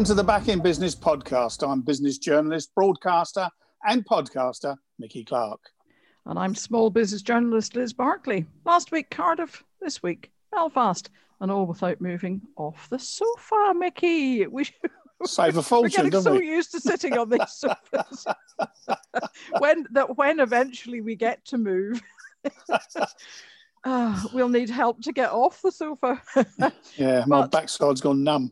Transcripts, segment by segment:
Welcome to the Back in Business podcast. I'm business journalist, broadcaster, and podcaster Mickey Clark. And I'm small business journalist Liz Barclay. Last week, Cardiff. This week, Belfast. And all without moving off the sofa, Mickey. We save a fortune. We're getting so we? used to sitting on these sofas. when that when eventually we get to move. uh, we'll need help to get off the sofa. yeah, my but, backside's gone numb.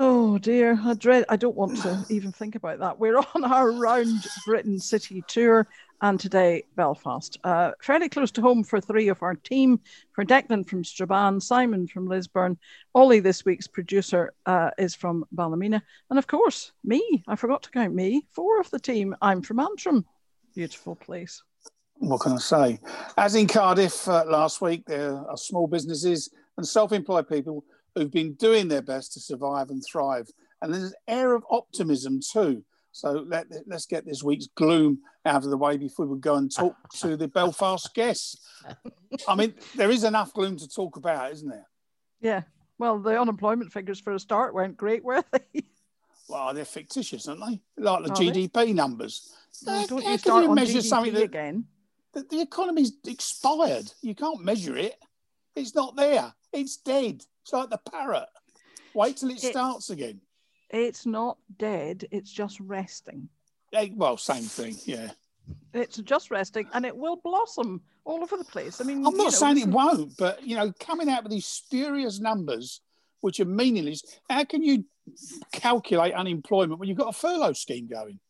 Oh dear, I dread. I don't want to even think about that. We're on our round Britain city tour, and today Belfast, uh, fairly close to home for three of our team. For Declan from Strabane, Simon from Lisburn, Ollie, this week's producer, uh, is from Ballymena, and of course me. I forgot to count me. Four of the team. I'm from Antrim. Beautiful place. What can I say? As in Cardiff uh, last week, there are small businesses and self-employed people who've been doing their best to survive and thrive. And there's an air of optimism too. So let, us get this week's gloom out of the way before we go and talk to the Belfast guests. I mean, there is enough gloom to talk about, isn't there? Yeah. Well, the unemployment figures for a start weren't great, were they? Well, they're fictitious, aren't they? Like the Are GDP they? numbers. Well, don't you start you measure GDP something that, again? That the economy's expired. You can't measure it. It's not there. It's dead. It's like the parrot. Wait till it, it starts again. It's not dead. It's just resting. Yeah, well, same thing. Yeah. It's just resting, and it will blossom all over the place. I mean, I'm not know, saying it won't, but you know, coming out with these spurious numbers, which are meaningless, how can you calculate unemployment when you've got a furlough scheme going?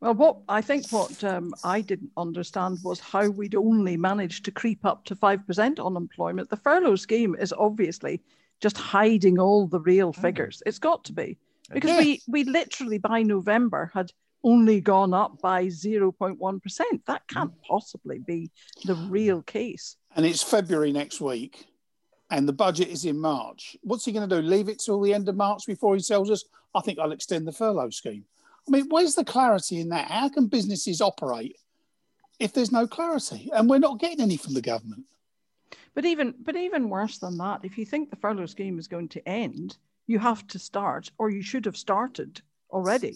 Well, what I think what um, I didn't understand was how we'd only managed to creep up to 5% unemployment. The furlough scheme is obviously just hiding all the real mm. figures. It's got to be because yeah. we, we literally by November had only gone up by 0.1%. That can't mm. possibly be the real case. And it's February next week and the budget is in March. What's he going to do? Leave it till the end of March before he tells us, I think I'll extend the furlough scheme. I mean, where's the clarity in that? How can businesses operate if there's no clarity? And we're not getting any from the government. But even but even worse than that, if you think the furlough scheme is going to end, you have to start, or you should have started already,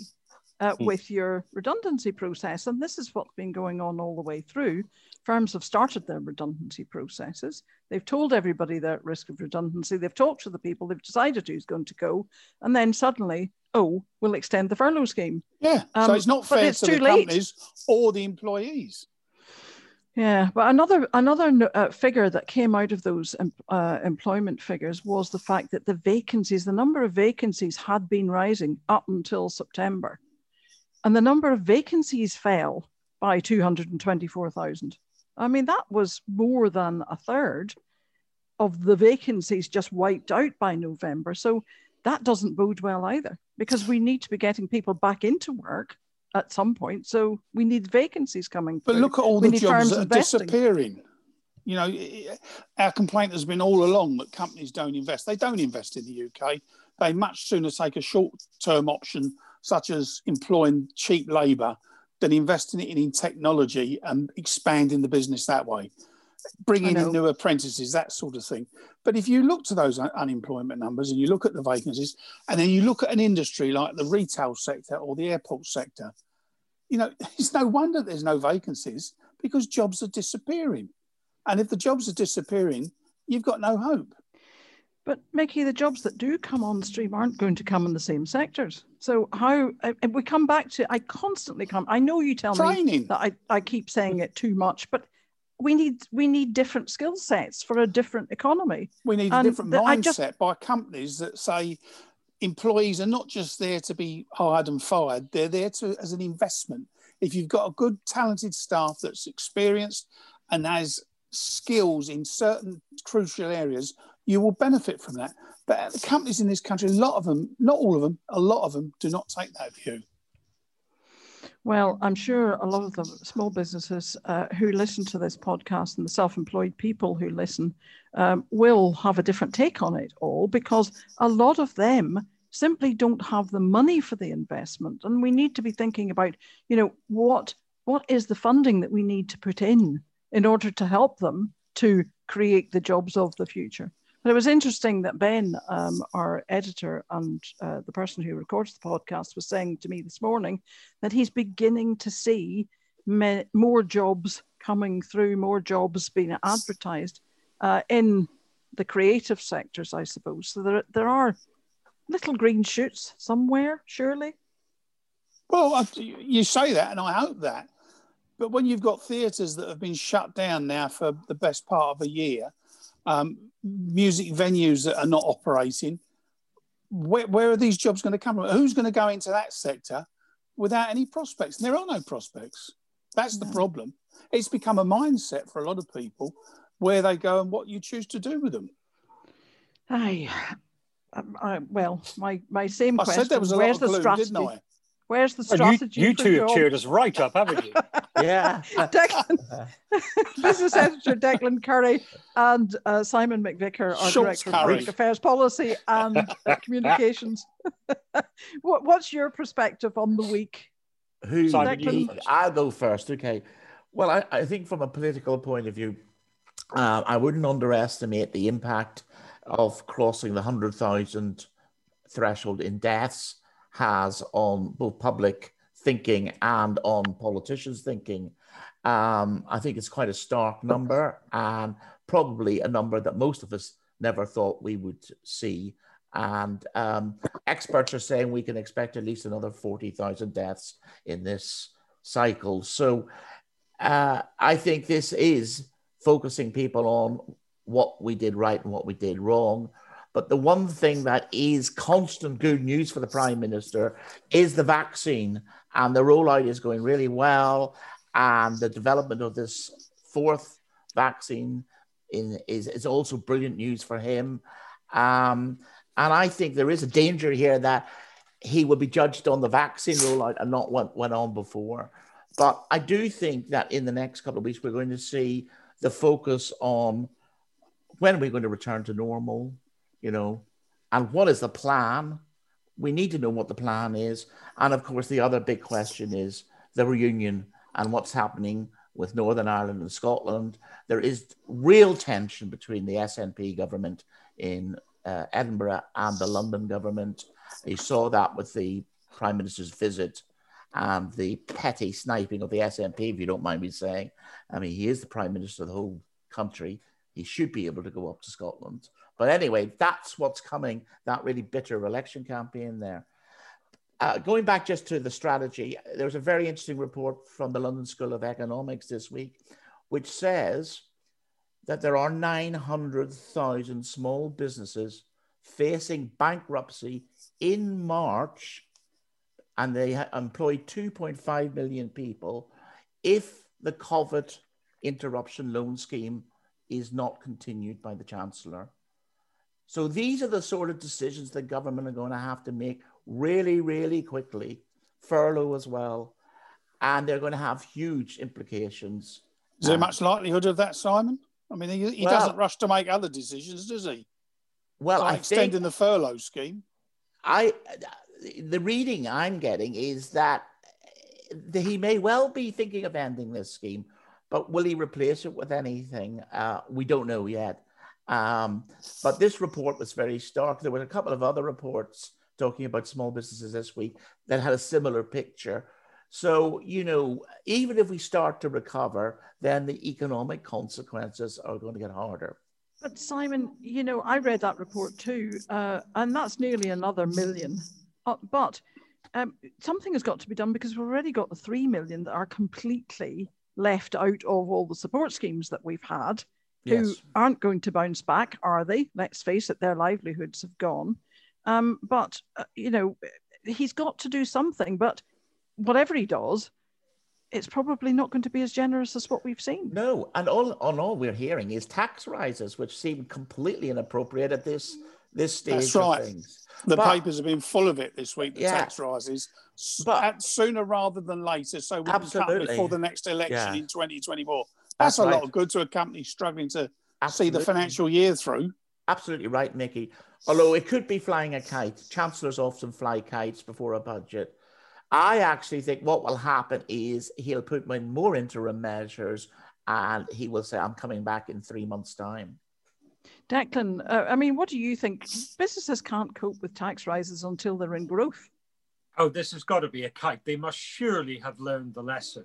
uh, mm. with your redundancy process. And this is what's been going on all the way through. Firms have started their redundancy processes. They've told everybody they're at risk of redundancy. They've talked to the people. They've decided who's going to go. And then suddenly oh, we'll extend the furlough scheme. Yeah. Um, so it's not fair it's to the late. companies or the employees. Yeah, but another another uh, figure that came out of those uh, employment figures was the fact that the vacancies, the number of vacancies, had been rising up until September, and the number of vacancies fell by two hundred and twenty-four thousand. I mean, that was more than a third of the vacancies just wiped out by November. So that doesn't bode well either because we need to be getting people back into work at some point. So we need vacancies coming. But through. look at all we the jobs that are investing. disappearing. You know, our complaint has been all along that companies don't invest. They don't invest in the UK. They much sooner take a short-term option, such as employing cheap labour, than investing it in technology and expanding the business that way bringing in new apprentices, that sort of thing. But if you look to those un- unemployment numbers and you look at the vacancies, and then you look at an industry like the retail sector or the airport sector, you know, it's no wonder there's no vacancies because jobs are disappearing. And if the jobs are disappearing, you've got no hope. But Mickey, the jobs that do come on stream aren't going to come in the same sectors. So how we come back to I constantly come. I know you tell Training. me that I, I keep saying it too much, but we need we need different skill sets for a different economy. We need and a different the, mindset just, by companies that say employees are not just there to be hired and fired; they're there to as an investment. If you've got a good, talented staff that's experienced and has skills in certain crucial areas, you will benefit from that. But the companies in this country, a lot of them, not all of them, a lot of them do not take that view. Well, I'm sure a lot of the small businesses uh, who listen to this podcast and the self employed people who listen um, will have a different take on it all because a lot of them simply don't have the money for the investment. And we need to be thinking about, you know, what, what is the funding that we need to put in in order to help them to create the jobs of the future. But it was interesting that Ben, um, our editor and uh, the person who records the podcast, was saying to me this morning that he's beginning to see me- more jobs coming through, more jobs being advertised uh, in the creative sectors, I suppose. So there, there are little green shoots somewhere, surely. Well, you say that, and I hope that. But when you've got theatres that have been shut down now for the best part of a year, um, music venues that are not operating, where, where are these jobs going to come from? Who's going to go into that sector without any prospects? And there are no prospects. That's the problem. It's become a mindset for a lot of people where they go and what you choose to do with them. Aye. Um, I, well, my, my same I question. said there was a Where's lot of the gloom, strategy? didn't I? Where's the strategy? Well, you, you two have cheered us right up, haven't you? yeah. Declan, business editor Declan Curry and uh, Simon McVicker, our Schultz director Curry. of public affairs policy and uh, communications. what, what's your perspective on the week? Who? Simon, you me? go first. I'll go first. Okay. Well, I, I think from a political point of view, uh, I wouldn't underestimate the impact of crossing the 100,000 threshold in deaths has on both public thinking and on politicians' thinking. Um, I think it's quite a stark number and probably a number that most of us never thought we would see. And um, experts are saying we can expect at least another 40,000 deaths in this cycle. So uh, I think this is focusing people on what we did right and what we did wrong. But the one thing that is constant good news for the Prime Minister is the vaccine. And the rollout is going really well. And the development of this fourth vaccine in, is, is also brilliant news for him. Um, and I think there is a danger here that he will be judged on the vaccine rollout and not what went on before. But I do think that in the next couple of weeks, we're going to see the focus on when we're we going to return to normal, you know, and what is the plan? We need to know what the plan is. And of course, the other big question is the reunion and what's happening with Northern Ireland and Scotland. There is real tension between the SNP government in uh, Edinburgh and the London government. You saw that with the Prime Minister's visit and the petty sniping of the SNP, if you don't mind me saying. I mean, he is the Prime Minister of the whole country. He should be able to go up to Scotland. But anyway, that's what's coming, that really bitter election campaign there. Uh, going back just to the strategy, there was a very interesting report from the London School of Economics this week, which says that there are 900,000 small businesses facing bankruptcy in March, and they employ 2.5 million people if the COVID interruption loan scheme is not continued by the Chancellor. So these are the sort of decisions the government are going to have to make really, really quickly, furlough as well, and they're going to have huge implications. Is there Um, much likelihood of that, Simon? I mean, he, he Well- doesn't rush to make other decisions, does he? Well, like I extending think the furlough scheme. I the reading I'm getting is that he may well be thinking of ending this scheme, but will he replace it with anything? Uh, we don't know yet. Um, but this report was very stark. There were a couple of other reports talking about small businesses this week that had a similar picture. So, you know, even if we start to recover, then the economic consequences are going to get harder. But Simon, you know, I read that report too, uh, and that's nearly another million. Uh, but um, something has got to be done because we've already got the three million that are completely left out of all the support schemes that we've had, who Yes. aren't going to bounce back, are they? Let's face it, their livelihoods have gone. Um, but uh, you know, he's got to do something. But whatever he does, it's probably not going to be as generous as what we've seen. No, and all on all we're hearing is tax rises, which seem completely inappropriate at this this stage That's of right. things. The But- papers have been full of it this week, the Yeah. tax rises, But- sooner rather than later. So we can come Absolutely. before the next election Yeah. in 2024. That's That's, a lot of good to a company struggling to see the financial year through. Absolutely right, Mickey. Although it could be flying a kite. Chancellors often fly kites before a budget. I actually think what will happen is he'll put in more interim measures and he will say, I'm coming back in three months' time. Declan, uh, I mean, what do you think? Businesses can't cope with tax rises until they're in growth. Oh, this has got to be a kite. They must surely have learned the lesson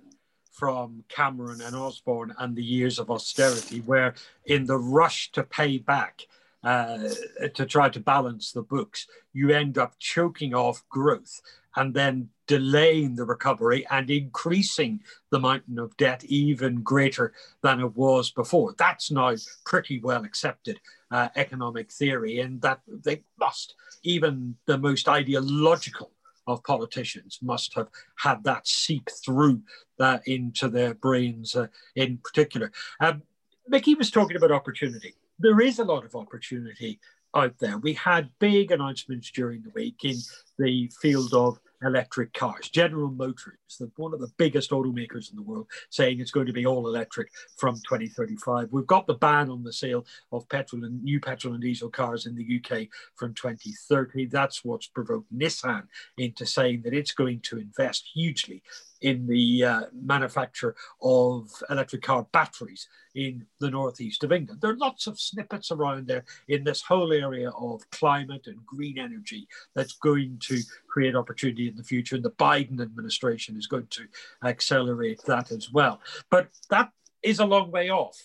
from Cameron and Osborne and the years of austerity, where in the rush to pay back, uh, to try to balance the books, you end up choking off growth and then delaying the recovery and increasing the mountain of debt even greater than it was before. That's now pretty well accepted uh, economic theory, and that they must, even the most ideological of politicians, must have had that seep through uh, into their brains uh, in particular. Um, Mickey was talking about opportunity. There is a lot of opportunity out there. We had big announcements during the week in the field of electric cars. General Motors, the, one of the biggest automakers in the world, saying it's going to be all electric from 2035. We've got the ban on the sale of petrol and new petrol and diesel cars in the UK from 2030. That's what's provoked Nissan into saying that it's going to invest hugely in the uh, manufacture of electric car batteries in the northeast of England. There are lots of snippets around there in this whole area of climate and green energy that's going to create opportunity in the future. And the Biden administration is going to accelerate that as well. But that is a long way off.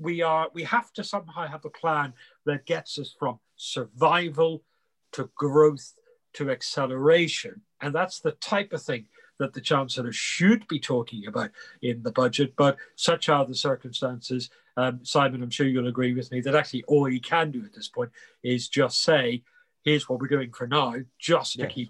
We are we have to somehow have a plan that gets us from survival to growth to acceleration. And that's the type of thing that the Chancellor should be talking about in the budget, but such are the circumstances. Um, Simon, I'm sure you'll agree with me that actually all he can do at this point is just say, here's what we're doing for now, just to keep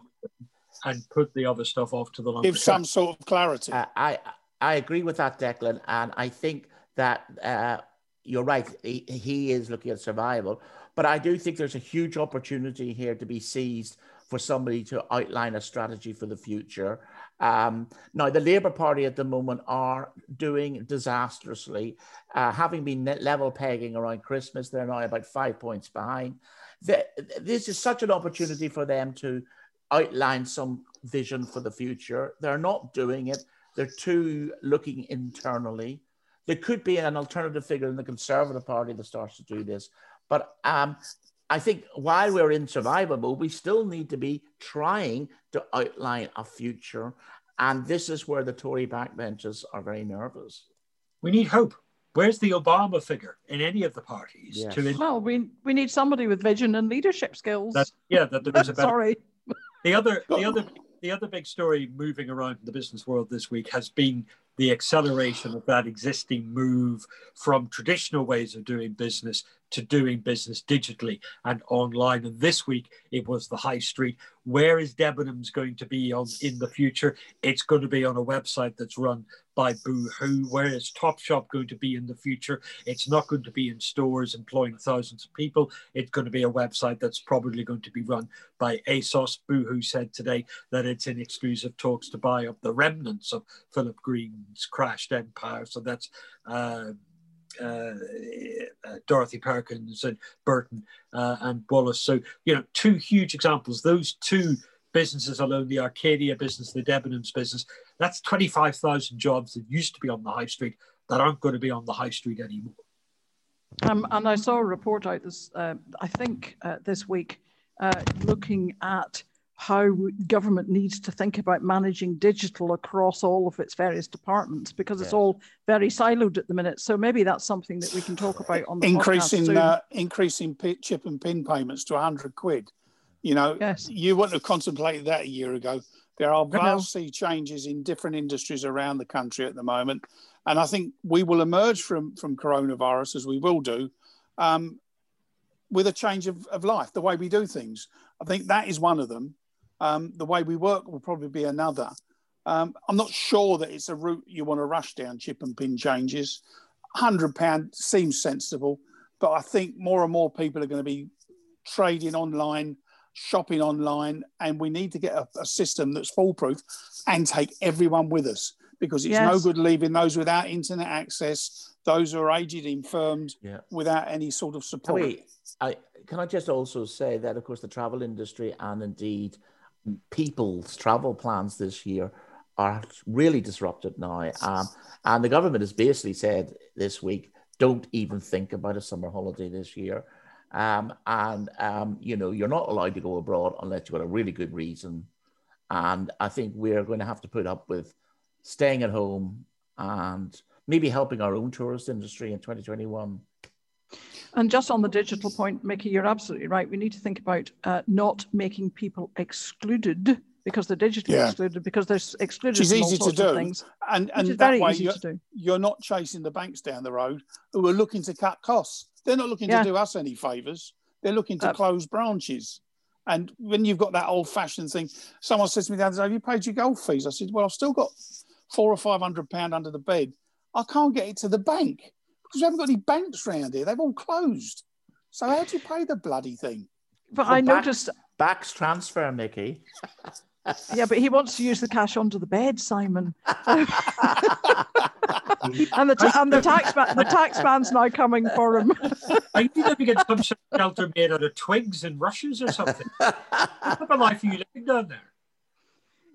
and put the other stuff off to the long Give some sort of clarity. Uh, I, I agree with that, Declan. And I think that uh, you're right. He, he is looking at survival. But I do think there's a huge opportunity here to be seized for somebody to outline a strategy for the future. Um, now, the Labour Party at the moment are doing disastrously. Uh, having been level pegging around Christmas, they're now about five points behind. The, this is such an opportunity for them to outline some vision for the future. They're not doing it. They're too looking internally. There could be an alternative figure in the Conservative Party that starts to do this. But um, I think while we're in survival mode, we still need to be trying to outline a future. And this is where the Tory backbenchers are very nervous. We need hope. Where's the Obama figure in any of the parties? Yes. To well, we, we need somebody with vision and leadership skills. That, yeah, that there is a better. Sorry. The other, the other, the other big story moving around in the business world this week has been the acceleration of that existing move from traditional ways of doing business to doing business digitally and online. And this week it was the high street. Where is Debenhams going to be on in the future? It's going to be on a website that's run by Boohoo. Where is Topshop going to be in the future? It's not going to be in stores employing thousands of people. It's going to be a website that's probably going to be run by ASOS. Boohoo said today that it's in exclusive talks to buy up the remnants of Philip Green's crashed empire. So that's uh, uh, uh, Dorothy Perkins and Burton uh, and Wallis. So, you know, two huge examples. Those two businesses alone, the Arcadia business, the Debenhams business, that's 25,000 jobs that used to be on the high street that aren't going to be on the high street anymore. Um, and I saw a report out this, uh, I think, uh, this week, uh, looking at how government needs to think about managing digital across all of its various departments because it's all very siloed at the minute. So maybe that's something that we can talk about on the increasing uh, increasing chip and pin payments to 100 quid. You know, yes. you wouldn't have contemplated that a year ago. There are vast sea changes in different industries around the country at the moment, and I think we will emerge from from coronavirus as we will do. Um, with a change of, of life, the way we do things. I think that is one of them. Um, the way we work will probably be another. Um, I'm not sure that it's a route you want to rush down chip and pin changes. £100 seems sensible, but I think more and more people are going to be trading online, shopping online, and we need to get a, a system that's foolproof and take everyone with us because it's yes. no good leaving those without internet access, those who are aged, infirmed, yeah. without any sort of support. Can, we, I, can I just also say that, of course, the travel industry and indeed people's travel plans this year are really disrupted now. Um, and the government has basically said this week don't even think about a summer holiday this year. Um, and um, you know, you're not allowed to go abroad unless you've got a really good reason. And I think we're going to have to put up with staying at home and maybe helping our own tourist industry in 2021. And just on the digital point, Mickey, you're absolutely right. We need to think about uh, not making people excluded because they're digitally yeah. excluded because they're excluded. Which is easy to do, things, and and that way you're, you're, not chasing the banks down the road who are looking to cut costs. They're not looking yeah. to do us any favors. They're looking to uh, close branches. And when you've got that old-fashioned thing, someone says to me the other day, "Have you paid your golf fees?" I said, "Well, I've still got four or five hundred pound under the bed. I can't get it to the bank because we haven't got any banks around here. They've all closed. So how do you pay the bloody thing?" But I noticed backs transfer, Mickey. yeah, but he wants to use the cash under the bed, Simon. and the ta- and the tax man, the tax man's now coming for him. I need to get some shelter made out of twigs and rushes or something. what type of life are you living down there?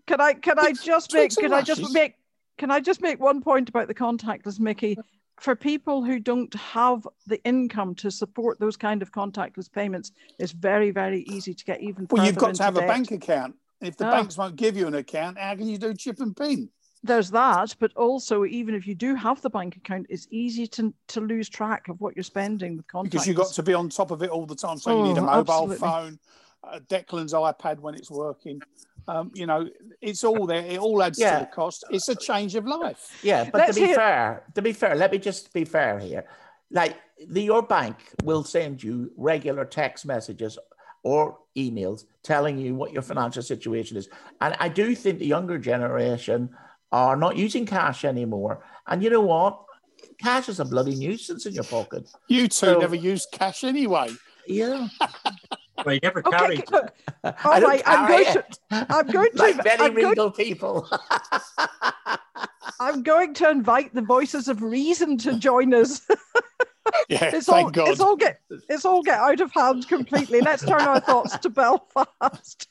Can I can I just make can I just make can I just make one point about the contactless, Mickey? For people who don't have the income to support those kind of contactless payments, it's very, very easy to get even. Well, you've got to have debt. a bank account if the oh. banks won't give you an account, how can you do chip and pin? There's that, but also even if you do have the bank account, it's easy to, to lose track of what you're spending with contacts. Because you've got to be on top of it all the time. So oh, you need a oh, mobile absolutely. phone, uh, Declan's iPad when it's working. Um, you know, it's all there. It all adds yeah. to the cost. It's a change of life. Yeah, but Let's to be hear... fair, to be fair, let me just be fair here. Like the, your bank will send you regular text messages or emails telling you what your financial situation is. And I do think the younger generation are not using cash anymore. And you know what? Cash is a bloody nuisance in your pocket. You two so, never use cash anyway. Yeah. well, you never okay, carried. Look, all right, I'm going to. I'm going to. like very I'm regal going, people. I'm going to invite the voices of reason to join us. Yeah, it's all, God. It's all get it's all get out of hand completely. Let's turn our thoughts to Belfast.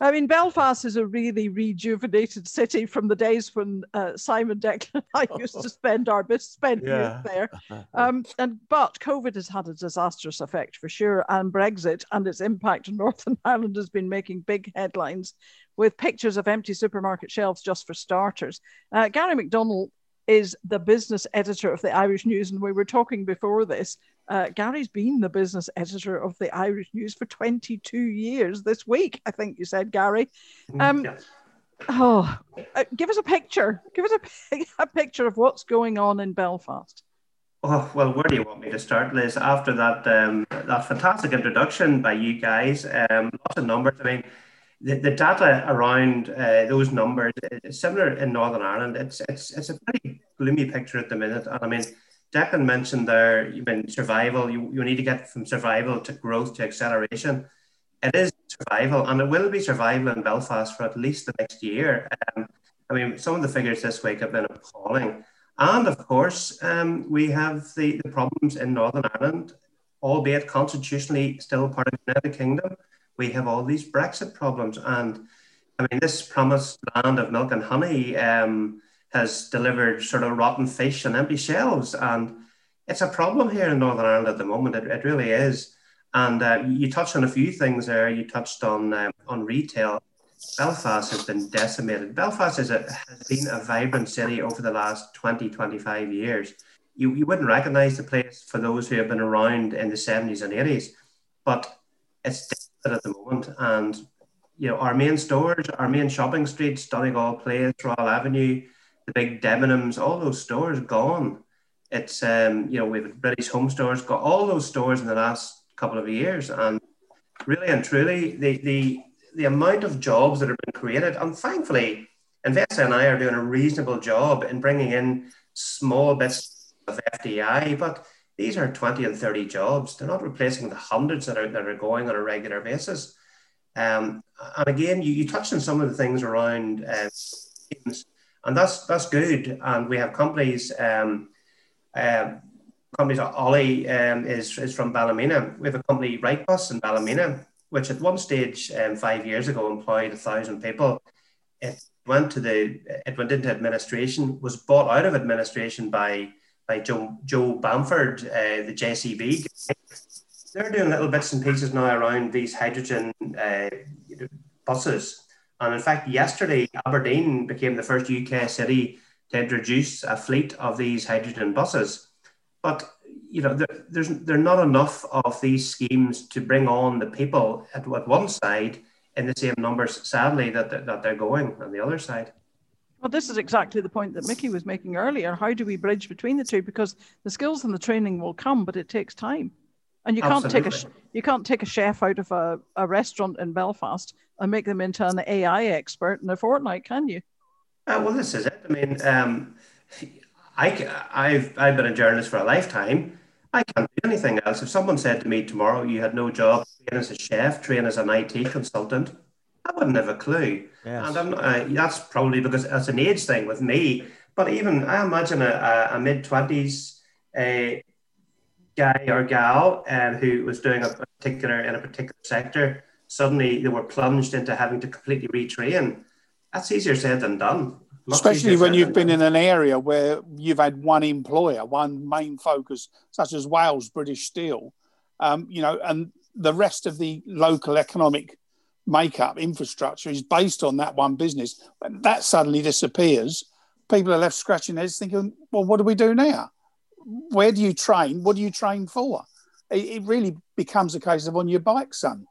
I mean, Belfast is a really rejuvenated city from the days when uh, Simon Declan and I used to spend our best spent yeah. there. Um, and but COVID has had a disastrous effect for sure, and Brexit and its impact on Northern Ireland has been making big headlines with pictures of empty supermarket shelves just for starters. Uh, Gary McDonald is the business editor of the Irish News. And we were talking before this. Uh, Gary's been the business editor of the Irish News for 22 years this week, I think you said, Gary. Mm, um, yes. Oh, uh, give us a picture. Give us a, a picture of what's going on in Belfast. Oh, well, where do you want me to start, Liz? After that um, that fantastic introduction by you guys, um, lots of numbers. I mean, the, the data around uh, those numbers is similar in Northern Ireland. It's, it's, it's a pretty gloomy picture at the minute. And I mean, Declan mentioned there, you mean survival, you, you need to get from survival to growth to acceleration. It is survival, and it will be survival in Belfast for at least the next year. Um, I mean, some of the figures this week have been appalling. And of course, um, we have the, the problems in Northern Ireland, albeit constitutionally still part of the United Kingdom we have all these Brexit problems. And I mean, this promised land of milk and honey um, has delivered sort of rotten fish and empty shelves. And it's a problem here in Northern Ireland at the moment. It, it really is. And uh, you touched on a few things there. You touched on um, on retail. Belfast has been decimated. Belfast is a, has been a vibrant city over the last 20, 25 years. You, you wouldn't recognize the place for those who have been around in the 70s and 80s, but it's at the moment. And you know, our main stores, our main shopping streets, Donegal Place, Royal Avenue, the big Debenhams, all those stores gone. It's um, you know, we've British Home Stores got all those stores in the last couple of years, and really and truly, the the the amount of jobs that have been created, and thankfully, Invest NI are doing a reasonable job in bringing in small bits of FDI, but these are 20 and 30 jobs. They're not replacing the hundreds that are, that are going on a regular basis. Um, and again, you, you touched on some of the things around uh, and that's that's good. And we have companies, um, uh, companies. Ollie um, is is from Ballymena. We have a company, Wrightbus in Ballymena, which at one stage um, five years ago employed a thousand people. It went to the it went into administration, was bought out of administration by by Joe, Joe Bamford, uh, the JCB. They're doing little bits and pieces now around these hydrogen uh, buses. And in fact, yesterday, Aberdeen became the first UK city to introduce a fleet of these hydrogen buses. But you know, there, there's there are not enough of these schemes to bring on the people at, at one side in the same numbers, sadly, that, that, that they're going on the other side. Well, this is exactly the point that Mickey was making earlier. How do we bridge between the two? Because the skills and the training will come, but it takes time. And you can't Absolutely. take a you can't take a chef out of a, a restaurant in Belfast and make them into an AI expert in a fortnight, can you? Uh, well, this is it. I mean, um, I, I've I've been a journalist for a lifetime. I can't do anything else. If someone said to me tomorrow you had no job, train as a chef, train as an IT consultant, I wouldn't have a clue. Yes. And I'm not, uh, that's probably because it's an age thing with me. But even I imagine a, a, a mid twenties uh, guy or gal um, who was doing a particular in a particular sector, suddenly they were plunged into having to completely retrain. That's easier said than done. Much Especially when you've been done. in an area where you've had one employer, one main focus, such as Wales British Steel, um, you know, and the rest of the local economic makeup infrastructure is based on that one business. When that suddenly disappears, people are left scratching their heads thinking, well, what do we do now? Where do you train? What do you train for? It, it really becomes a case of on your bike, son.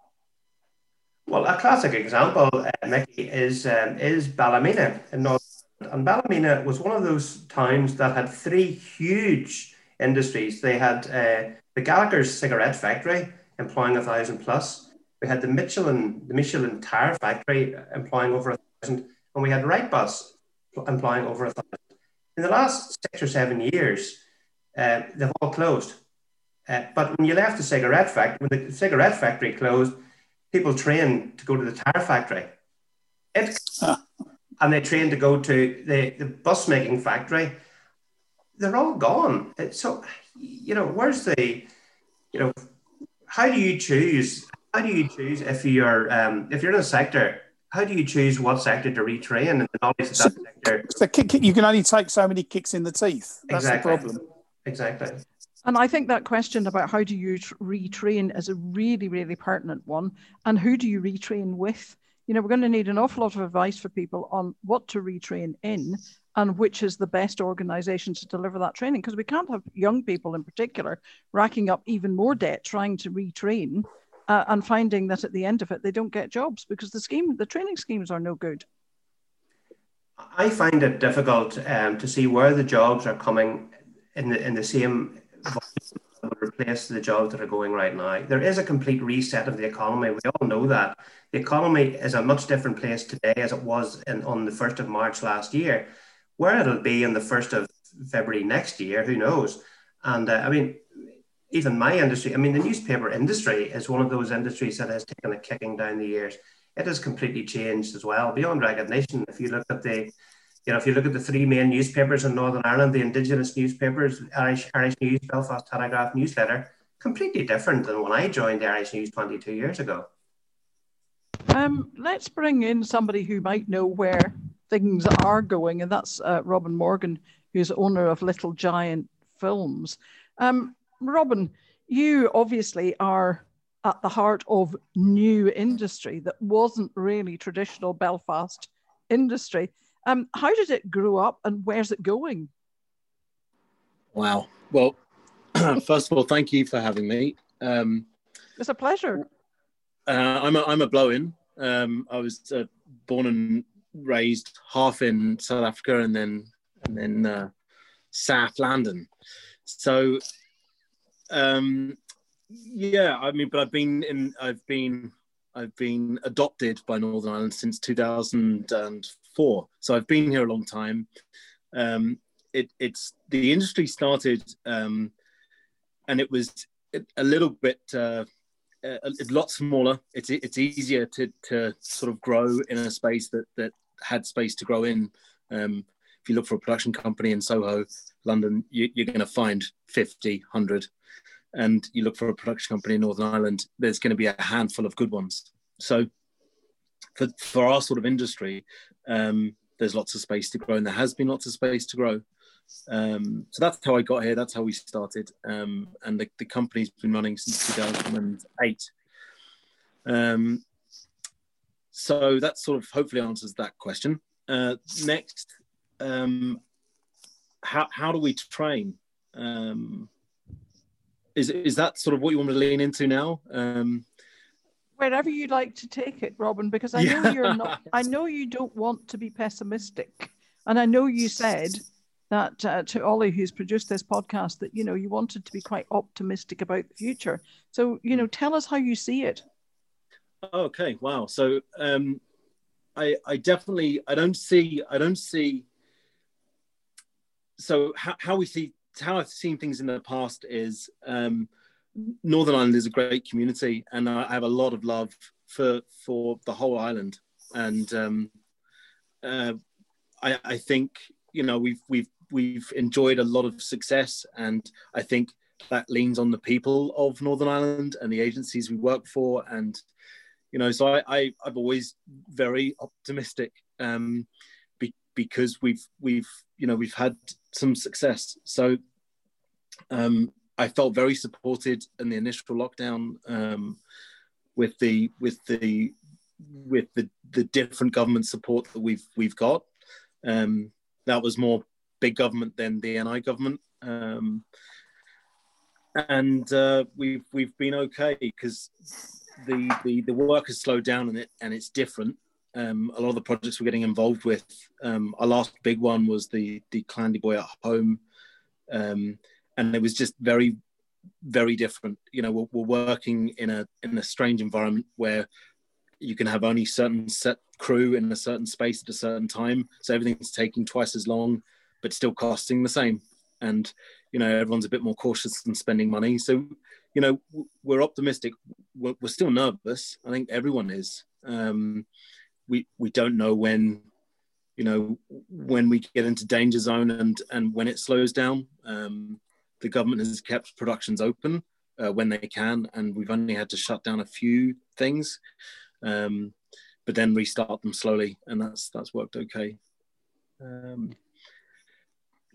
Well, a classic example, uh, Mickey, is um, is Ballymena in North. And Ballymena was one of those towns that had three huge industries. They had uh, the Gallagher's cigarette factory, employing a thousand plus. We had the Michelin, the Michelin tire factory, employing over a thousand, and we had Wrightbus employing over a thousand. In the last six or seven years, uh, they've all closed. Uh, but when you left the cigarette factory, when the cigarette factory closed, people trained to go to the tire factory. It, and they trained to go to the, the bus making factory. They're all gone. So, you know, where's the, you know, how do you choose? How do you choose if you're um, if you're in a sector? How do you choose what sector to retrain and the knowledge of that so, sector? So kick, you can only take so many kicks in the teeth. That's exactly. the problem. Exactly. And I think that question about how do you retrain is a really, really pertinent one. And who do you retrain with? You know, we're going to need an awful lot of advice for people on what to retrain in and which is the best organization to deliver that training. Because we can't have young people in particular racking up even more debt trying to retrain uh, and finding that at the end of it, they don't get jobs because the scheme, the training schemes are no good. I find it difficult um, to see where the jobs are coming in the in the same replace the jobs that are going right now. There is a complete reset of the economy. We all know that. The economy is a much different place today as it was in, on the 1st of March last year. Where it'll be on the 1st of February next year, who knows? And uh, I mean, even my industry, I mean, the newspaper industry is one of those industries that has taken a kicking down the years. It has completely changed as well, beyond recognition. If you look at the you know, if you look at the three main newspapers in Northern Ireland, the Indigenous newspapers, Irish, Irish News, Belfast Telegraph newsletter, completely different than when I joined the Irish News 22 years ago. Um, let's bring in somebody who might know where things are going, and that's uh, Robin Morgan, who's owner of Little Giant Films. Um, Robin, you obviously are at the heart of new industry that wasn't really traditional Belfast industry. Um, how did it grow up and where's it going? Wow. Well, first of all, thank you for having me. Um, it's a pleasure. Uh, I'm a, I'm a blow-in. Um, I was uh, born and raised half in South Africa and then and then uh, South London. So, um, yeah, I mean, but I've been in I've been I've been adopted by Northern Ireland since 2004. So I've been here a long time. Um, it, it's the industry started, um, and it was a little bit uh, a, a lot smaller. It's it's easier to to sort of grow in a space that that had space to grow in. Um, if you look for a production company in Soho, London, you, are going to find 50, 100 and you look for a production company in Northern Ireland, there's going to be a handful of good ones. So for, for our sort of industry, um, there's lots of space to grow, and there has been lots of space to grow. Um, so that's how I got here. That's how we started. Um, and the, the, company's been running since 2008. Um, so that sort of hopefully answers that question. Uh, next, um, how, how do we train? Um, is, is that sort of what you want to lean into now? Um, Wherever you'd like to take it, Robin, because I know yeah. you're not, I know you don't want to be pessimistic. And I know you said that uh, to Ollie, who's produced this podcast, that you know you wanted to be quite optimistic about the future. So you know, tell us how you see it. Okay, wow. So um, I I definitely I don't see I don't see. So how, how we see how I've seen things in the past is um, Northern Ireland is a great community, and I have a lot of love for for the whole island, and um, uh, I, I think you know we've we've we've enjoyed a lot of success, and I think that leans on the people of Northern Ireland and the agencies we work for, and you know, so I, I have always very optimistic um, be, because we've we've you know we've had some success. So um, I felt very supported in the initial lockdown um, with the with the with the the different government support that we've we've got. Um, that was more big government than the NI government. Um, and uh, we've we've been okay because the, the the work has slowed down and it and it's different. Um, a lot of the projects we're getting involved with. Um, our last big one was the the Clandeboye at Home, um, and it was just very very different. You know, we're, we're working in a in a strange environment where you can have only certain set crew in a certain space at a certain time, so everything's taking twice as long but still costing the same. And you know, everyone's a bit more cautious than spending money. So, you know, we're optimistic. We're, we're still nervous. I think everyone is. Um, we we don't know when, you know, when we get into danger zone and and when it slows down. Um, the government has kept productions open uh, when they can, and we've only had to shut down a few things, um, but then restart them slowly, and that's that's worked okay. Um,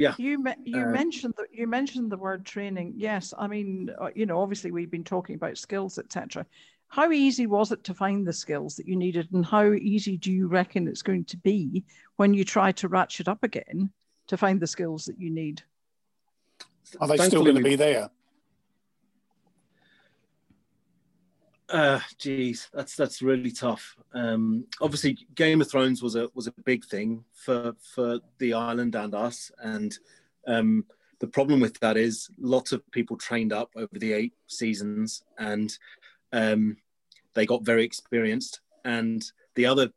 yeah you you uh, mentioned that you mentioned the word training yes i mean uh, you know obviously we've been talking about skills etc how easy was it to find the skills that you needed? And how easy do you reckon it's going to be when you try to ratchet up again to find the skills that you need? Are they still going to be there? Uh, geez, that's that's really tough. Um, obviously, Game of Thrones was a was a big thing for for the island and us, and um, the problem with that is lots of people trained up over the eight seasons, and um, they got very experienced. And the other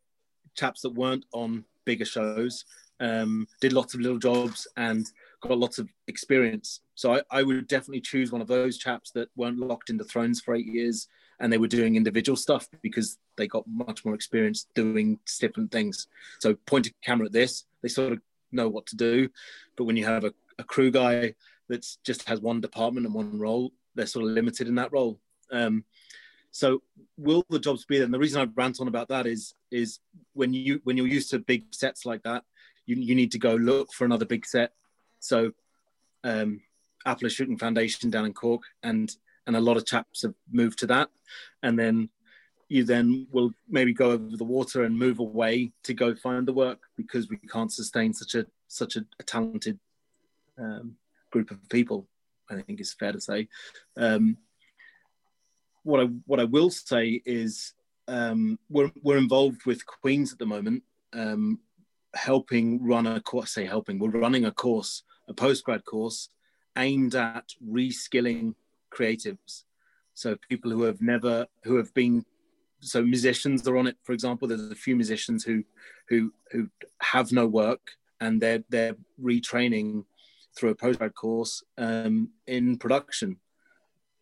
chaps that weren't on bigger shows um, did lots of little jobs and got lots of experience. So I, I would definitely choose one of those chaps that weren't locked into Thrones for eight years and they were doing individual stuff because they got much more experience doing different things. So point a camera at this, they sort of know what to do. But when you have a, a crew guy that just has one department and one role, they're sort of limited in that role. Um, so will the jobs be there? And the reason I rant on about that is is when you when you're used to big sets like that, you, you need to go look for another big set. So um, Apple Shooting Foundation down in Cork, and and a lot of chaps have moved to that and then you then will maybe go over the water and move away to go find the work because we can't sustain such a such a, a talented um, group of people i think is fair to say um, what i what i will say is um, we're, we're involved with queens at the moment um, helping run a course say helping we're running a course a postgrad course aimed at reskilling creatives. So people who have never, who have been, so musicians are on it. For example, there's a few musicians who, who, who have no work and they're they're retraining through a postgrad course um, in production.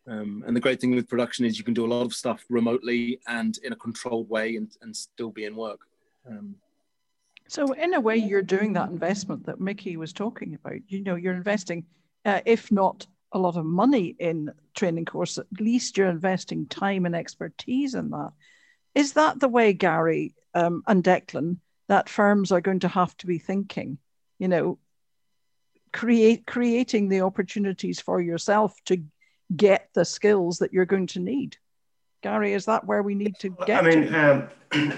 Um, and the great thing with production is you can do a lot of stuff remotely and in a controlled way and, and still be in work. Um, so in a way, you're doing that investment that Mickey was talking about. You know, you're investing, uh, if not a lot of money in training course, at least you're investing time and expertise in that. Is that the way, Gary um, and Declan, that firms are going to have to be thinking? You know, create creating the opportunities for yourself to get the skills that you're going to need. Gary, is that where we need to get? I mean, um,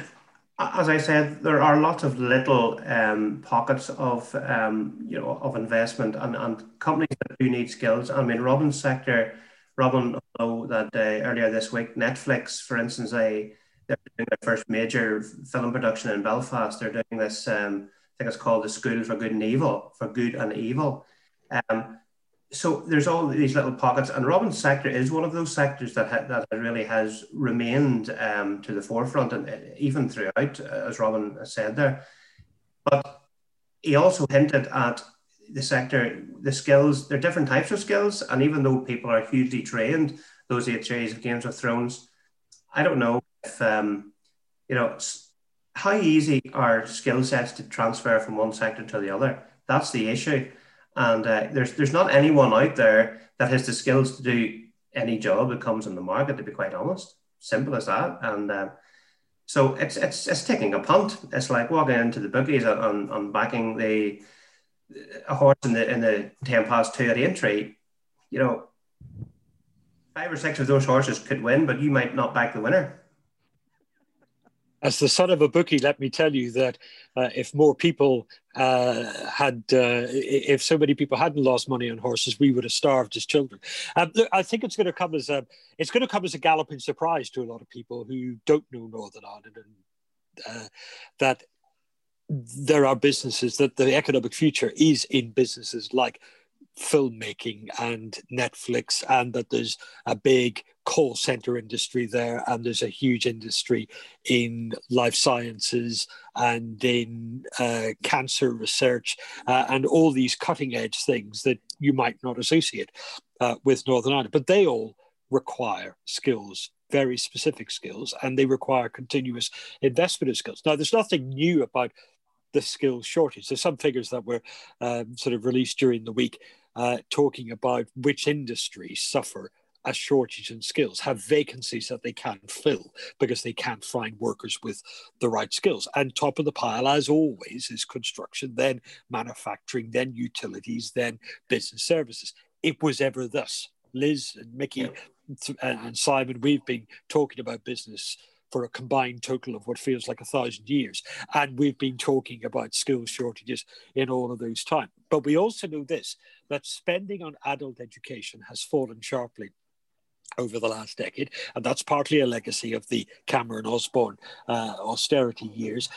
as I said, there are lots of little um, pockets of um, you know of investment and, and companies that do need skills. I mean, Robin's sector, Robin know that uh, earlier this week, Netflix, for instance, they they're doing their first major film production in Belfast. They're doing this. Um, I think it's called the School for Good and Evil, for Good and Evil. Um, so there's all these little pockets, and Robin's sector is one of those sectors that ha- that really has remained um, to the forefront, and uh, even throughout, uh, as Robin said there. But he also hinted at the sector, the skills. There are different types of skills, and even though people are hugely trained, those eight series of Games of Thrones, I don't know if um, you know how easy are skill sets to transfer from one sector to the other. That's the issue. And uh, there's there's not anyone out there that has the skills to do any job that comes in the market. To be quite honest, simple as that. And uh, so it's it's it's taking a punt. It's like walking into the bookies on on backing the a horse in the in the ten past two at the entry. You know, five or six of those horses could win, but you might not back the winner as the son of a bookie, let me tell you that uh, if more people uh, had, uh, if so many people hadn't lost money on horses, we would have starved as children. Um, look, I think it's going to come as a, it's going to come as a galloping surprise to a lot of people who don't know Northern Ireland, and uh, that there are businesses that the economic future is in businesses like filmmaking and Netflix, and that there's a big call center industry there, and there's a huge industry in life sciences and in uh, cancer research, uh, and all these cutting edge things that you might not associate uh, with Northern Ireland, but they all require skills very specific skills and they require continuous investment of skills. Now, there's nothing new about the skills shortage. There's some figures that were um, sort of released during the week uh, talking about which industries suffer a shortage in skills, have vacancies that they can't fill because they can't find workers with the right skills. And top of the pile, as always, is construction, then manufacturing, then utilities, then business services. It was ever thus. Liz and Mickey yeah. and Simon, we've been talking about business for a combined total of what feels like a thousand years. And we've been talking about skills shortages in all of those time. But we also know this that spending on adult education has fallen sharply over the last decade, and that's partly a legacy of the Cameron Osborne uh, austerity years.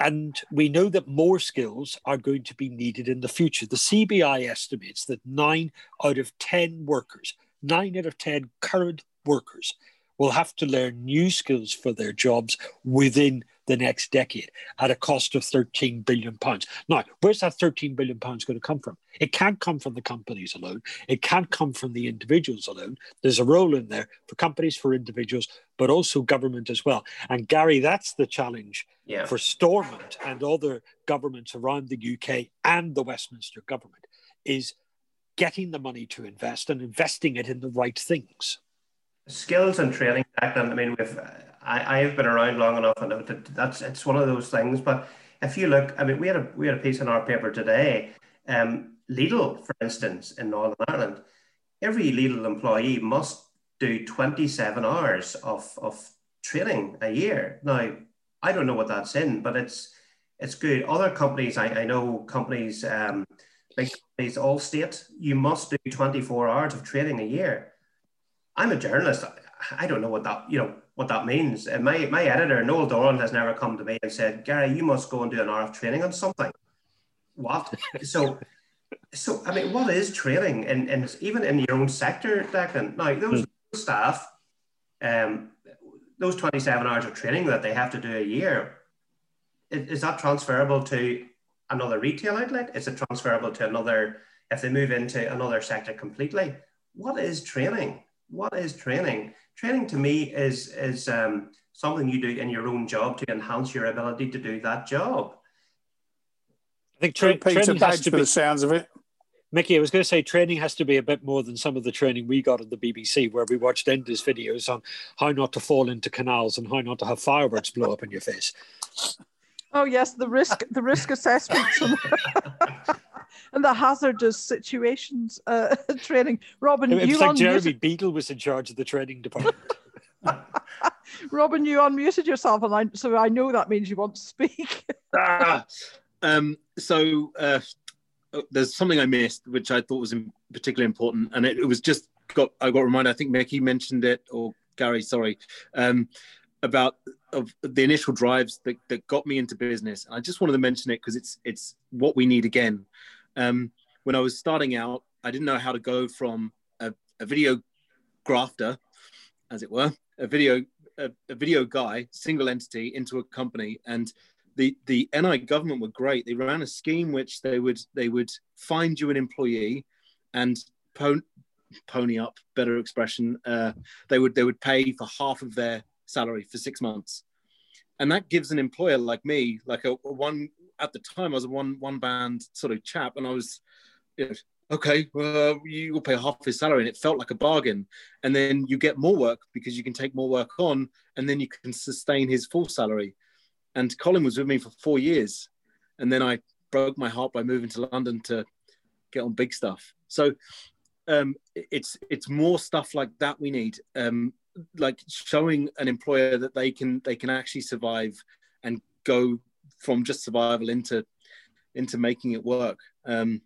And we know that more skills are going to be needed in the future. The CBI estimates that nine out of 10 workers, nine out of 10 current workers, will have to learn new skills for their jobs within the next decade at a cost of 13 billion pounds. Now, where's that 13 billion pounds going to come from? It can't come from the companies alone. It can't come from the individuals alone. There's a role in there for companies, for individuals, but also government as well. And Gary, that's the challenge yeah. for Stormont and other governments around the UK and the Westminster government is getting the money to invest and investing it in the right things. Skills and training, Declan. I mean, we've I, I've been around long enough, and that's it's one of those things. But if you look, I mean, we had a we had a piece in our paper today. Um, Lidl, for instance, in Northern Ireland, every Lidl employee must do 27 hours of, of training a year. Now, I don't know what that's in, but it's it's good. Other companies, I, I know companies, um, big companies, Allstate, you must do 24 hours of training a year. I'm a journalist. I don't know what that, you know, what that means. And my, my editor, Noel Doran, has never come to me and said, Gary, you must go and do an hour of training on something. What? so, so I mean, what is training? And, and even in your own sector, Declan, now those mm. staff, um, those 27 hours of training that they have to do a year, is, is that transferable to another retail outlet? Is it transferable to another, if they move into another sector completely? What is training? What is training? training to me is is um, something you do in your own job to enhance your ability to do that job. I think tra- training has to be the sounds of it. Mickey, I was going to say training has to be a bit more than some of the training we got at the BBC, where we watched endless videos on how not to fall into canals and how not to have fireworks blow up in your face. Oh yes, the risk the risk assessments. and the hazardous situations uh, training. Robin, it, you was like Jeremy Beadle was in charge of the training department. Robin, you unmuted yourself, and I, so I know that means you want to speak. ah, um, so uh, there's something I missed, which I thought was particularly important, and it, it, was just got I got reminded. I think Mickey mentioned it, or Gary, sorry, um, about of the initial drives that, that got me into business. I just wanted to mention it because it's it's what we need again. Um, when I was starting out, I didn't know how to go from a, a video grafter, as it were, a video a, a, video guy, single entity, into a company, and the the NI government were great. They ran a scheme which they would they would find you an employee, and pon- pony up, better expression. Uh, they would they would pay for half of their salary for six months, and that gives an employer like me, like a, a one at the time, I was a one one band sort of chap, and I was, you know, okay, well, you will pay half his salary, and it felt like a bargain. And then you get more work because you can take more work on, and then you can sustain his full salary. And Colin was with me for four years, and then I broke my heart by moving to London to get on big stuff. So um, it's it's more stuff like that we need, um, like showing an employer that they can they can actually survive and go from just survival into into making it work. Um,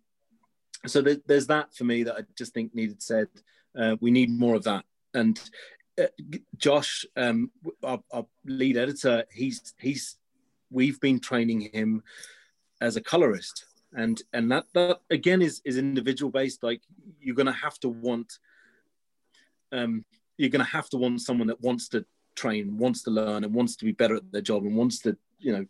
so there, there's that for me that I just think needed said. Uh, we need more of that. And uh, Josh, um, our, our, lead editor, he's he's we've been training him as a colorist, and and that that again is is individual based. Like you're gonna have to want, um, you're gonna have to want someone that wants to train, wants to learn, and wants to be better at their job, and wants to you know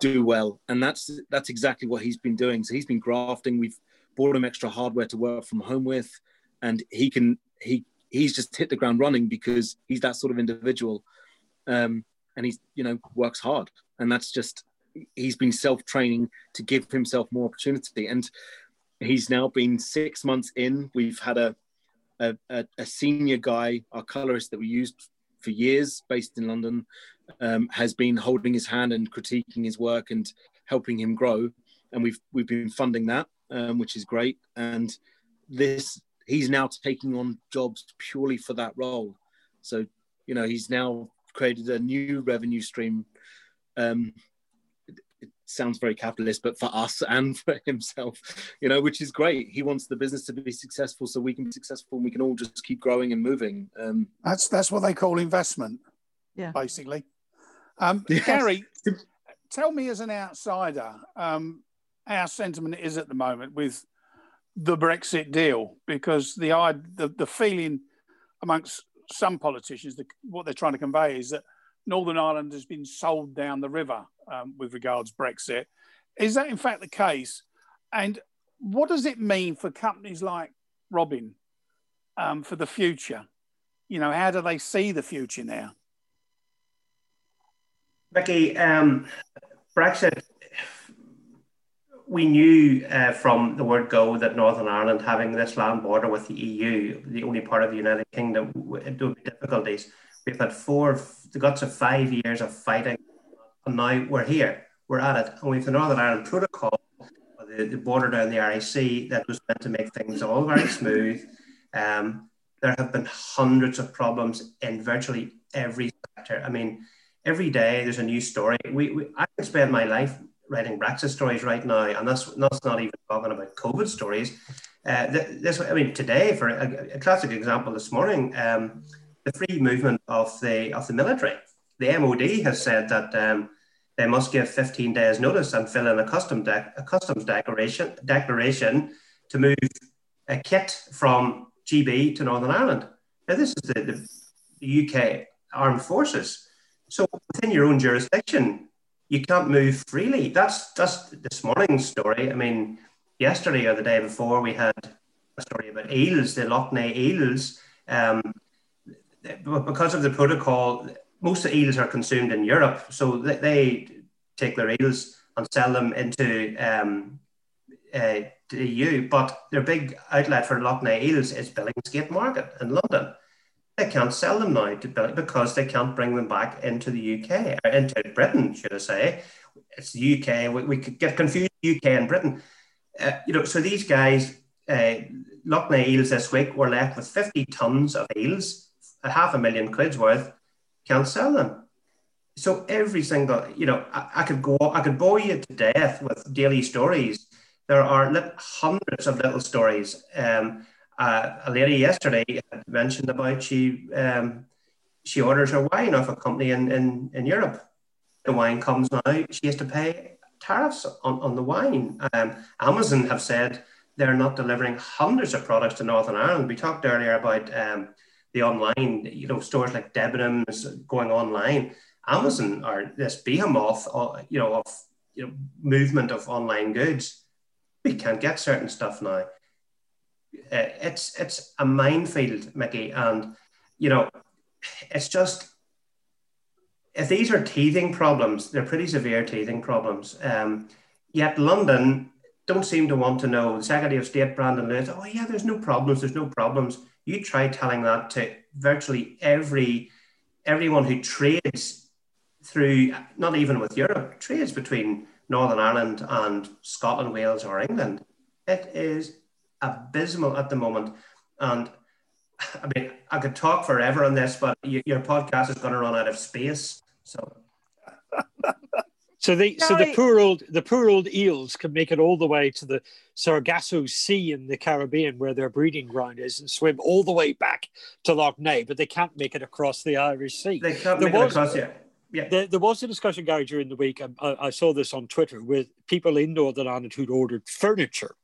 do well. And that's that's exactly what he's been doing. So he's been grafting. We've bought him extra hardware to work from home with, and he can he he's just hit the ground running because he's that sort of individual, um, and he's you know works hard, and that's just he's been self training to give himself more opportunity, and he's now been six months in. We've had a a, a senior guy, our colorist that we used for years, based in London, um, has been holding his hand and critiquing his work and helping him grow, and we've we've been funding that um, which is great. And this, he's now taking on jobs purely for that role. So, you know, he's now created a new revenue stream. Um, sounds very capitalist, but for us and for himself, you know, which is great. He wants the business to be successful, so we can be successful, and we can all just keep growing and moving. Um, that's that's what they call investment. Yeah, basically. Um, yes. Gary, tell me as an outsider, um, our sentiment is at the moment with the Brexit deal because the the, the feeling amongst some politicians, the, what they're trying to convey is that Northern Ireland has been sold down the river um, with regards Brexit. Is that in fact the case? And what does it mean for companies like Robin um, for the future? You know, how do they see the future now? Becky, um, Brexit we knew uh, from the word go that Northern Ireland, having this land border with the EU, the only part of the United Kingdom, it would be difficulties. We've had four, the guts of five years of fighting, and now we're here, we're at it. And we've the Northern Ireland Protocol, the, the border down the RIC, that was meant to make things all very smooth. Um, there have been hundreds of problems in virtually every sector. I mean, every day there's a new story. We, we I can spend my life writing Brexit stories right now, and that's that's not even talking about COVID stories. Uh, this, I mean, today, for a, a classic example, this morning, um, the free movement of the of the military. The MOD has said that um, they must give 15 days notice and fill in a custom de- a customs declaration declaration to move a kit from GB to Northern Ireland. Now, this is the, the, UK armed forces. So within your own jurisdiction, you can't move freely. That's that's this morning's story. I mean, yesterday or the day before, we had a story about eels, the Lough Neagh eels. Um, because of the protocol, most of the eels are consumed in Europe, so they, they take their eels and sell them into um, uh, the EU. But their big outlet for Lough Neagh eels is Billingsgate Market in London they can't sell them now to because they can't bring them back into the UK or into Britain, should I say? It's the UK. We, we could get confused UK and Britain. uh, you know, so these guys, uh, Lough Neagh Eels this week were left with 50 tons of eels, a half a million quid's worth, can't sell them. So every single, you know, I, I could go, I could bore you to death with daily stories. There are hundreds of little stories. Um, uh, a lady yesterday mentioned about she um, she orders her wine off a company in, in, in Europe. The wine comes now, she has to pay tariffs on, on the wine. Um, Amazon have said they're not delivering hundreds of products to Northern Ireland. We talked earlier about um, the online, you know, stores like Debenhams going online. Amazon are this behemoth, uh, you know, of you know movement of online goods. We can't get certain stuff now. Uh, it's it's a minefield, Mickey, and you know, it's just if these are teething problems, they're pretty severe teething problems. Um, yet London don't seem to want to know. The Secretary of State, Brandon Lewis, oh yeah, there's no problems, there's no problems. You try telling that to virtually every everyone who trades through, not even with Europe, trades between Northern Ireland and Scotland, Wales, or England. It is abysmal at the moment. And I mean, I could talk forever on this, but your podcast is going to run out of space. So. So the so the poor old the poor old eels can make it all the way to the Sargasso Sea in the Caribbean where their breeding ground is and swim all the way back to Lough Neagh, but they can't make it across the Irish Sea. They can't there make was, it across, yeah. Yeah. There, there, was a discussion, Gary, during the week. I, I, saw this on Twitter with people in Northern Ireland who'd ordered furniture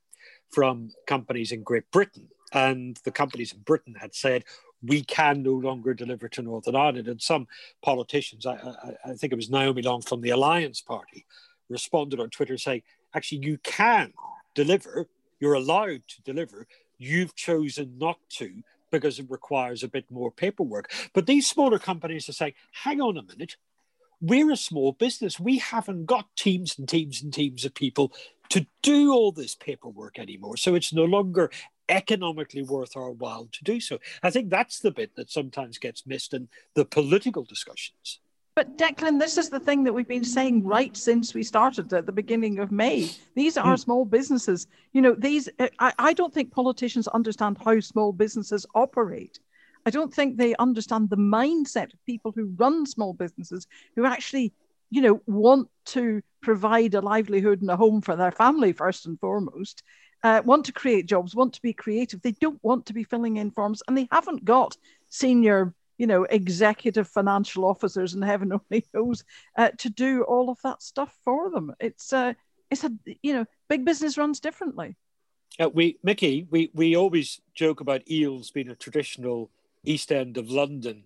from companies in Great Britain. And the companies in Britain had said, we can no longer deliver to Northern Ireland. And some politicians, I, I, I think it was Naomi Long from the Alliance Party, responded on Twitter saying, actually, you can deliver, you're allowed to deliver, you've chosen not to because it requires a bit more paperwork. But these smaller companies are saying, hang on a minute, we're a small business. We haven't got teams and teams and teams of people to do all this paperwork anymore. So it's no longer economically worth our while to do so. I think that's the bit that sometimes gets missed in the political discussions. But Declan, this is the thing that we've been saying right since we started at the beginning of May. These are mm. small businesses. You know, these, I, I don't think politicians understand how small businesses operate. I don't think they understand the mindset of people who run small businesses who actually, you know, want to provide a livelihood and a home for their family first and foremost uh, want to create jobs, want to be creative. They don't want to be filling in forms, and they haven't got senior, you know, executive financial officers, and heaven only knows, uh, to do all of that stuff for them. It's uh, it's a you know, big business runs differently. Uh, we, Mickey, we we always joke about eels being a traditional East End of London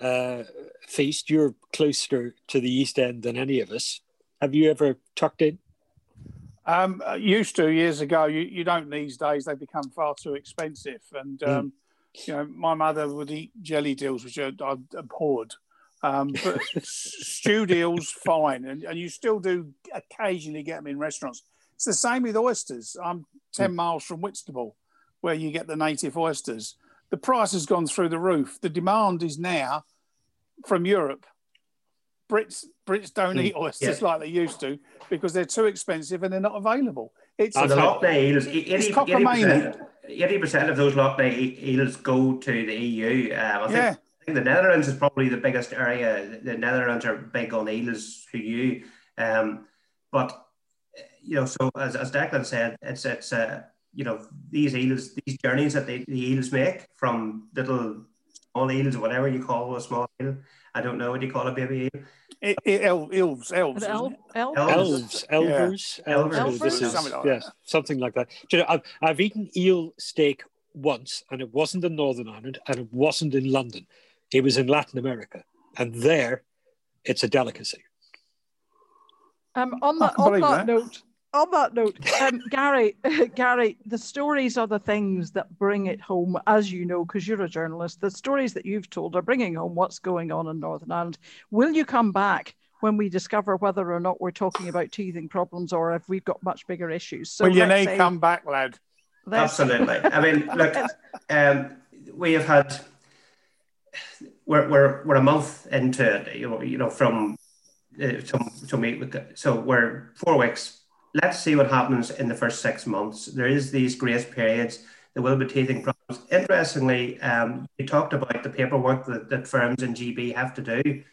uh, feast. You're closer to the East End than any of us. Have you ever tucked in? Um, uh, used to years ago. You, you don't these days. They become far too expensive. And mm. um, mm. you know, my mother would eat jellied eels, which I, I abhorred. Um, but stewed eels, fine, and, and you still do occasionally get them in restaurants. It's the same with oysters. I'm ten mm. miles from Whitstable, where you get the native oysters. The price has gone through the roof. The demand is now from Europe Brits Brits don't mm, eat oysters yeah. like they used to because they're too expensive and they're not available. It's the Lough Neagh eels. 80 percent of those Lough Neagh eels go to the EU. Um, I, think, yeah. I think the Netherlands is probably the biggest area. The Netherlands are big on eels for you, um, but you know, so as, as Declan said, it's it's uh, you know these eels, these journeys that they, the eels make from little small eels, whatever you call a small eel. I don't know what you call a baby eel. It, it, elves, elves, El, elves, elves, elvers, yeah. elvers. elvers. This is, something like yes, that. something like that. Do you know, I've, I've eaten eel steak once, and it wasn't in Northern Ireland, and it wasn't in London. It was in Latin America, and there, it's a delicacy. Um, on that, on that, that note, on that note, um, Gary, Gary, the stories are the things that bring it home, as you know, because you're a journalist. The stories that you've told are bringing home what's going on in Northern Ireland. Will you come back when we discover whether or not we're talking about teething problems or if we've got much bigger issues? So Will you need say, come back, lad? Absolutely. I mean, look, um, we have had we're, we're, we're a month into it, you know, you know from uh, to, to meet with, the, so we're four weeks let's see what happens in the first six months. There is these grace periods. There will be teething problems. Interestingly, um, you talked about the paperwork that, that firms in GB have to do.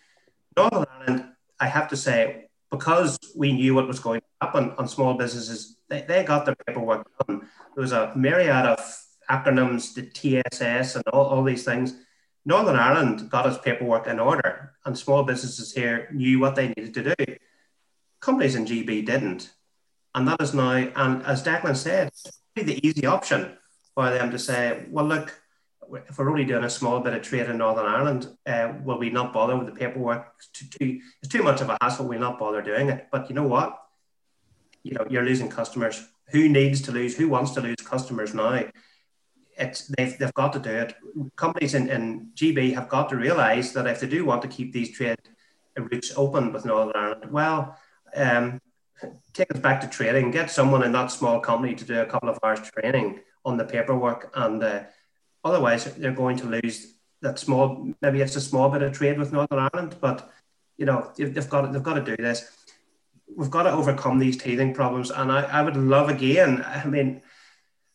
Northern Ireland, I have to say, because we knew what was going to happen on small businesses, they, they got their paperwork done. There was a myriad of acronyms, the TSS and all, all these things. Northern Ireland got its paperwork in order, and small businesses here knew what they needed to do. Companies in GB didn't. And that is now, and as Declan said, it's the easy option for them to say, well, look, if we're only doing a small bit of trade in Northern Ireland, uh, will we not bother with the paperwork? Too, too, it's too much of a hassle. We'll not bother doing it. But you know what? You know, you're losing customers. Who needs to lose? Who wants to lose customers now? It's they've, they've got to do it. Companies in, in GB have got to realise that if they do want to keep these trade routes open with Northern Ireland, well, um, take us back to trading. Get someone in that small company to do a couple of hours training on the paperwork, and uh, otherwise they're going to lose that small. Maybe it's a small bit of trade with Northern Ireland, but you know they've got they've got to do this. We've got to overcome these teething problems, and I, I would love again. I mean,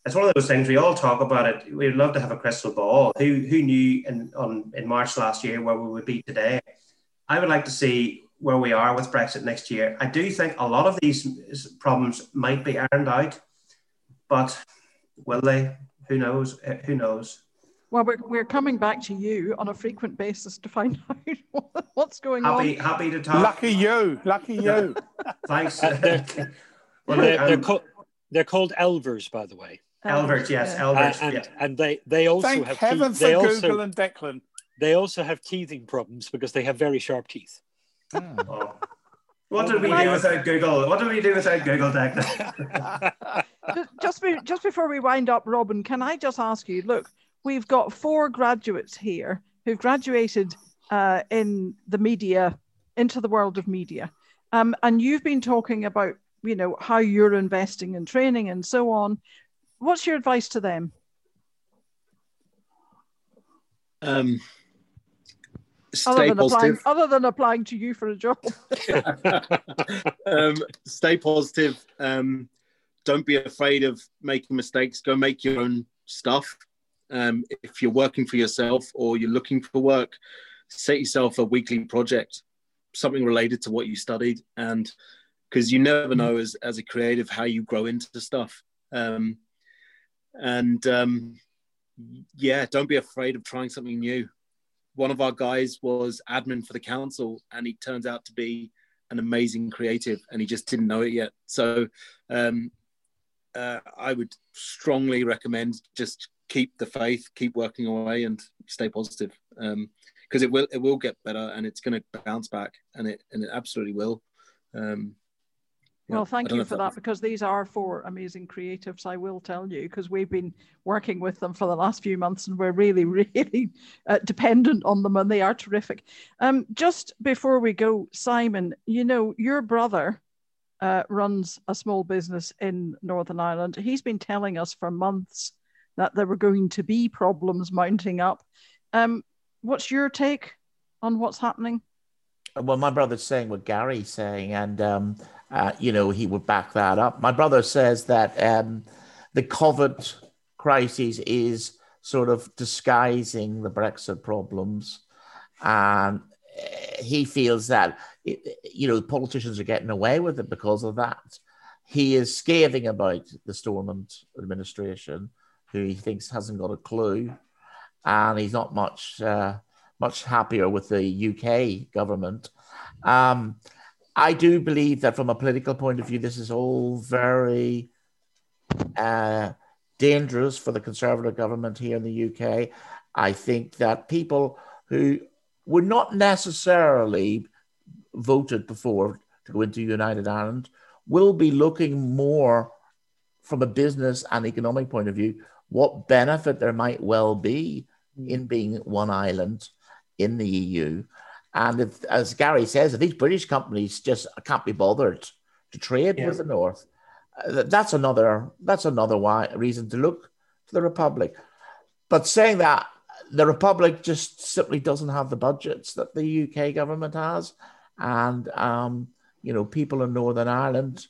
it's one of those things we all talk about it. We'd love to have a crystal ball. Who who knew in on in March last year where we would be today? I would like to see where we are with Brexit next year. I do think a lot of these problems might be ironed out, but will they? Who knows? Uh, who knows? Well, we're, we're coming back to you on a frequent basis to find out what's going happy, on. Happy to talk. Lucky you. Lucky you. Thanks. Uh, they're, well, they're, they're, um, co- they're, called Elvers, by the way. Elvers, yes, yeah. Elvers. Uh, and, yeah. and they, they also Thank have heaven te- for they Google also, and Declan. They also have teething problems because they have very sharp teeth. Oh. What did we do without Google? What did we do without Google, Declan? just, be, just before we wind up, Robin, can I just ask you? Look, we've got four graduates here who've graduated uh, in the media, into the world of media, um, and you've been talking about, you know, how you're investing in training and so on. What's your advice to them? Um, other than, applying, other than applying to you for a job. um, stay positive. Um, don't be afraid of making mistakes. Go make your own stuff. Um, if you're working for yourself or you're looking for work, set yourself a weekly project, something related to what you studied, and because you never know as as a creative how you grow into stuff. Um, and um, yeah, don't be afraid of trying something new one of our guys was admin for the council and he turns out to be an amazing creative and he just didn't know it yet. So um, uh, i would strongly recommend just keep the faith keep working away and stay positive. Because um, it will it will get better and it's going to bounce back and it and it absolutely will. Um, well, thank you for that because these are four amazing creatives, I will tell you, because we've been working with them for the last few months and we're really, really uh, dependent on them and they are terrific. Um, just before we go, Simon, you know, your brother uh, runs a small business in Northern Ireland. He's been telling us for months that there were going to be problems mounting up. Um, what's your take on what's happening? Well, my brother's saying what Gary's saying, and um, uh, you know, he would back that up. My brother says that um, the COVID crisis is sort of disguising the Brexit problems. And he feels that, you know, politicians are getting away with it because of that. He is scathing about the Stormont administration, who he thinks hasn't got a clue. And he's not much, uh, much happier with the UK government. Um, I do believe that from a political point of view, this is all very uh, dangerous for the Conservative government here in the UK. I think that people who were not necessarily voted before to go into United Ireland will be looking more from a business and economic point of view what benefit there might well be in being one island in the EU and if, as Gary says, if these British companies just can't be bothered to trade yeah. with the North, uh, that's another that's another why, reason to look to the Republic. But saying that, the Republic just simply doesn't have the budgets that the UK government has, and um, you know people in Northern Ireland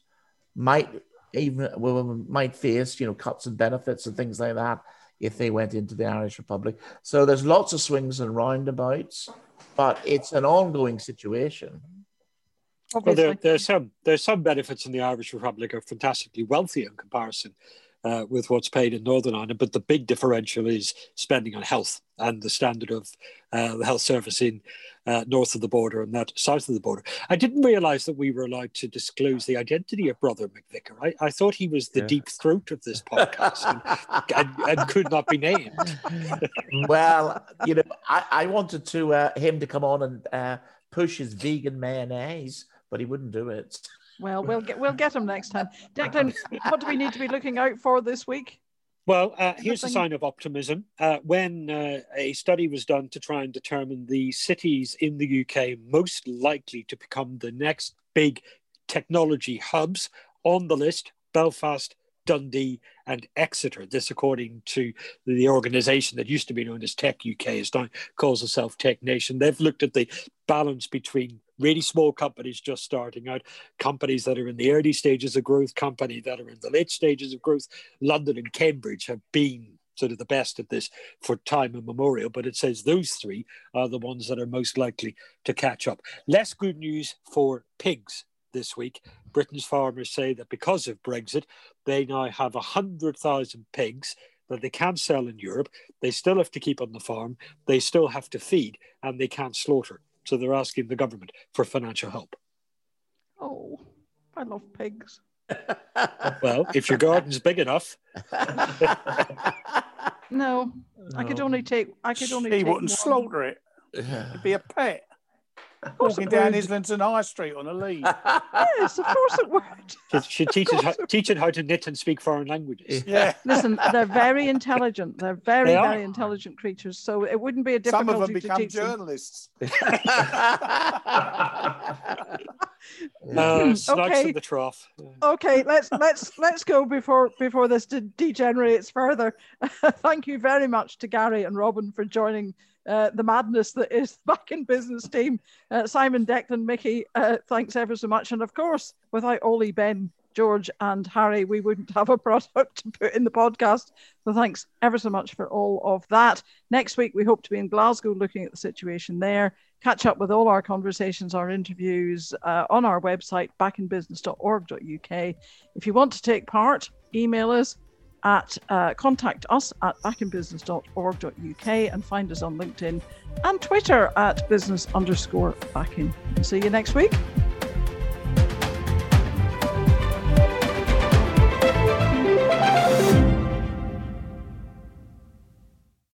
might even might face you know cuts and benefits and things like that if they went into the Irish Republic. So there's lots of swings and roundabouts, but it's an ongoing situation. Well, there, there's some there's some benefits in the Irish Republic are fantastically wealthy in comparison uh, with what's paid in Northern Ireland, but the big differential is spending on health and the standard of uh, the health service in uh, north of the border and that south of the border. I didn't realise that we were allowed to disclose the identity of Brother McVicker. I, I thought he was the yeah. deep throat of this podcast and, and, and, could not be named. well, you know, I, I wanted to uh, him to come on and uh, push his vegan mayonnaise, but he wouldn't do it. Well, we'll get we'll get him next time. Declan, what do we need to be looking out for this week? Well, uh, here's a sign of optimism. Uh, when uh, a study was done to try and determine the cities in the UK most likely to become the next big technology hubs, on the list, Belfast, Dundee, and Exeter. This, according to the organization that used to be known as Tech UK, is now calls itself Tech Nation. They've looked at the balance between really small companies just starting out, companies that are in the early stages of growth, companies that are in the late stages of growth. London and Cambridge have been sort of the best at this for time immemorial, but it says those three are the ones that are most likely to catch up. Less good news for pigs this week. Britain's farmers say that because of Brexit, they now have 100,000 pigs that they can't sell in Europe. They still have to keep on the farm, they still have to feed, and they can't slaughter. So they're asking the government for financial help. Oh, I love pigs. well, if your garden's big enough. no, I could only take. I could only. He wouldn't one. slaughter it. It'd be a pet walking down Islington High Street on a lead. yes, of course it would. She, she teaches how, teaching how to knit and speak foreign languages. Yeah. Listen, they're very intelligent. They're very, they very intelligent creatures. So it wouldn't be a difficulty Some of them become journalists. uh, okay. the trough. Okay, let's let's let's go before before this de- degenerates further. Thank you very much to Gary and Robin for joining uh, the madness that is back in business team. Uh, Simon, Declan, Mickey, uh, thanks ever so much. And of course, without Ollie, Ben, George, and Harry, we wouldn't have a product to put in the podcast. So thanks ever so much for all of that. Next week, we hope to be in Glasgow looking at the situation there. Catch up with all our conversations, our interviews uh, on our website, backinbusiness.org.uk. If you want to take part, email us at uh, contact us at backinbusiness.org.uk and find us on LinkedIn and Twitter at business underscore backin. See you next week.